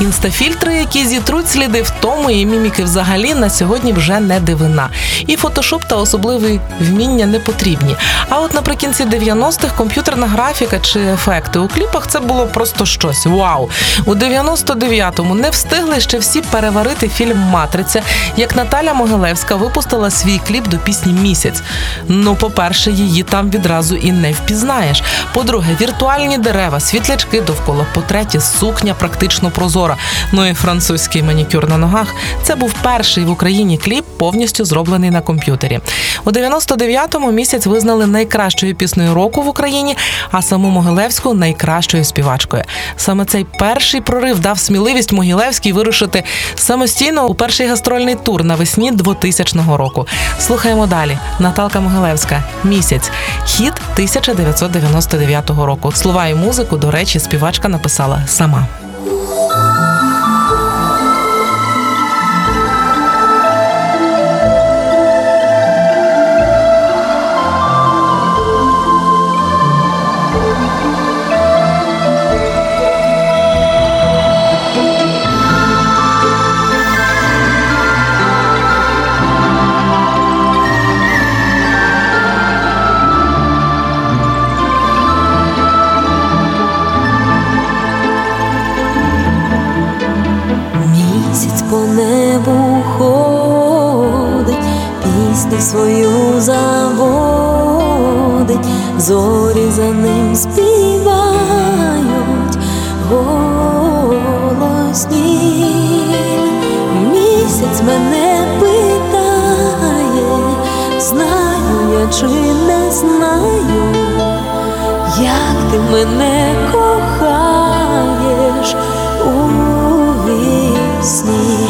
Інстафільтри, які зітруть сліди в тому і міміки взагалі на сьогодні вже не дивина. І фотошоп та особливі вміння не потрібні. А от наприкінці 90-х комп'ютерна графіка чи ефекти у кліпах це було просто щось. Вау! У 99-му не встигли ще всі переварити фільм Матриця, як Наталя Могилевська випустила свій кліп до пісні Місяць. Ну, по-перше, її там відразу і не впізнаєш. По-друге, віртуальні дерева, світлячки довкола. По-третє, сукня практично прозора актора. Ну і французький манікюр на ногах. Це був перший в Україні кліп, повністю зроблений на комп'ютері. У 99-му місяць визнали найкращою піснею року в Україні, а саму Могилевську найкращою співачкою. Саме цей перший прорив дав сміливість Могилевській вирушити самостійно у перший гастрольний тур навесні 2000 року. Слухаємо далі. Наталка Могилевська місяць. Хіт 1999 року. Слова і музику, до речі, співачка написала сама. Свою заводить, зорі за ним співають голосні, місяць мене питає, знаю я чи не знаю, як ти мене кохаєш у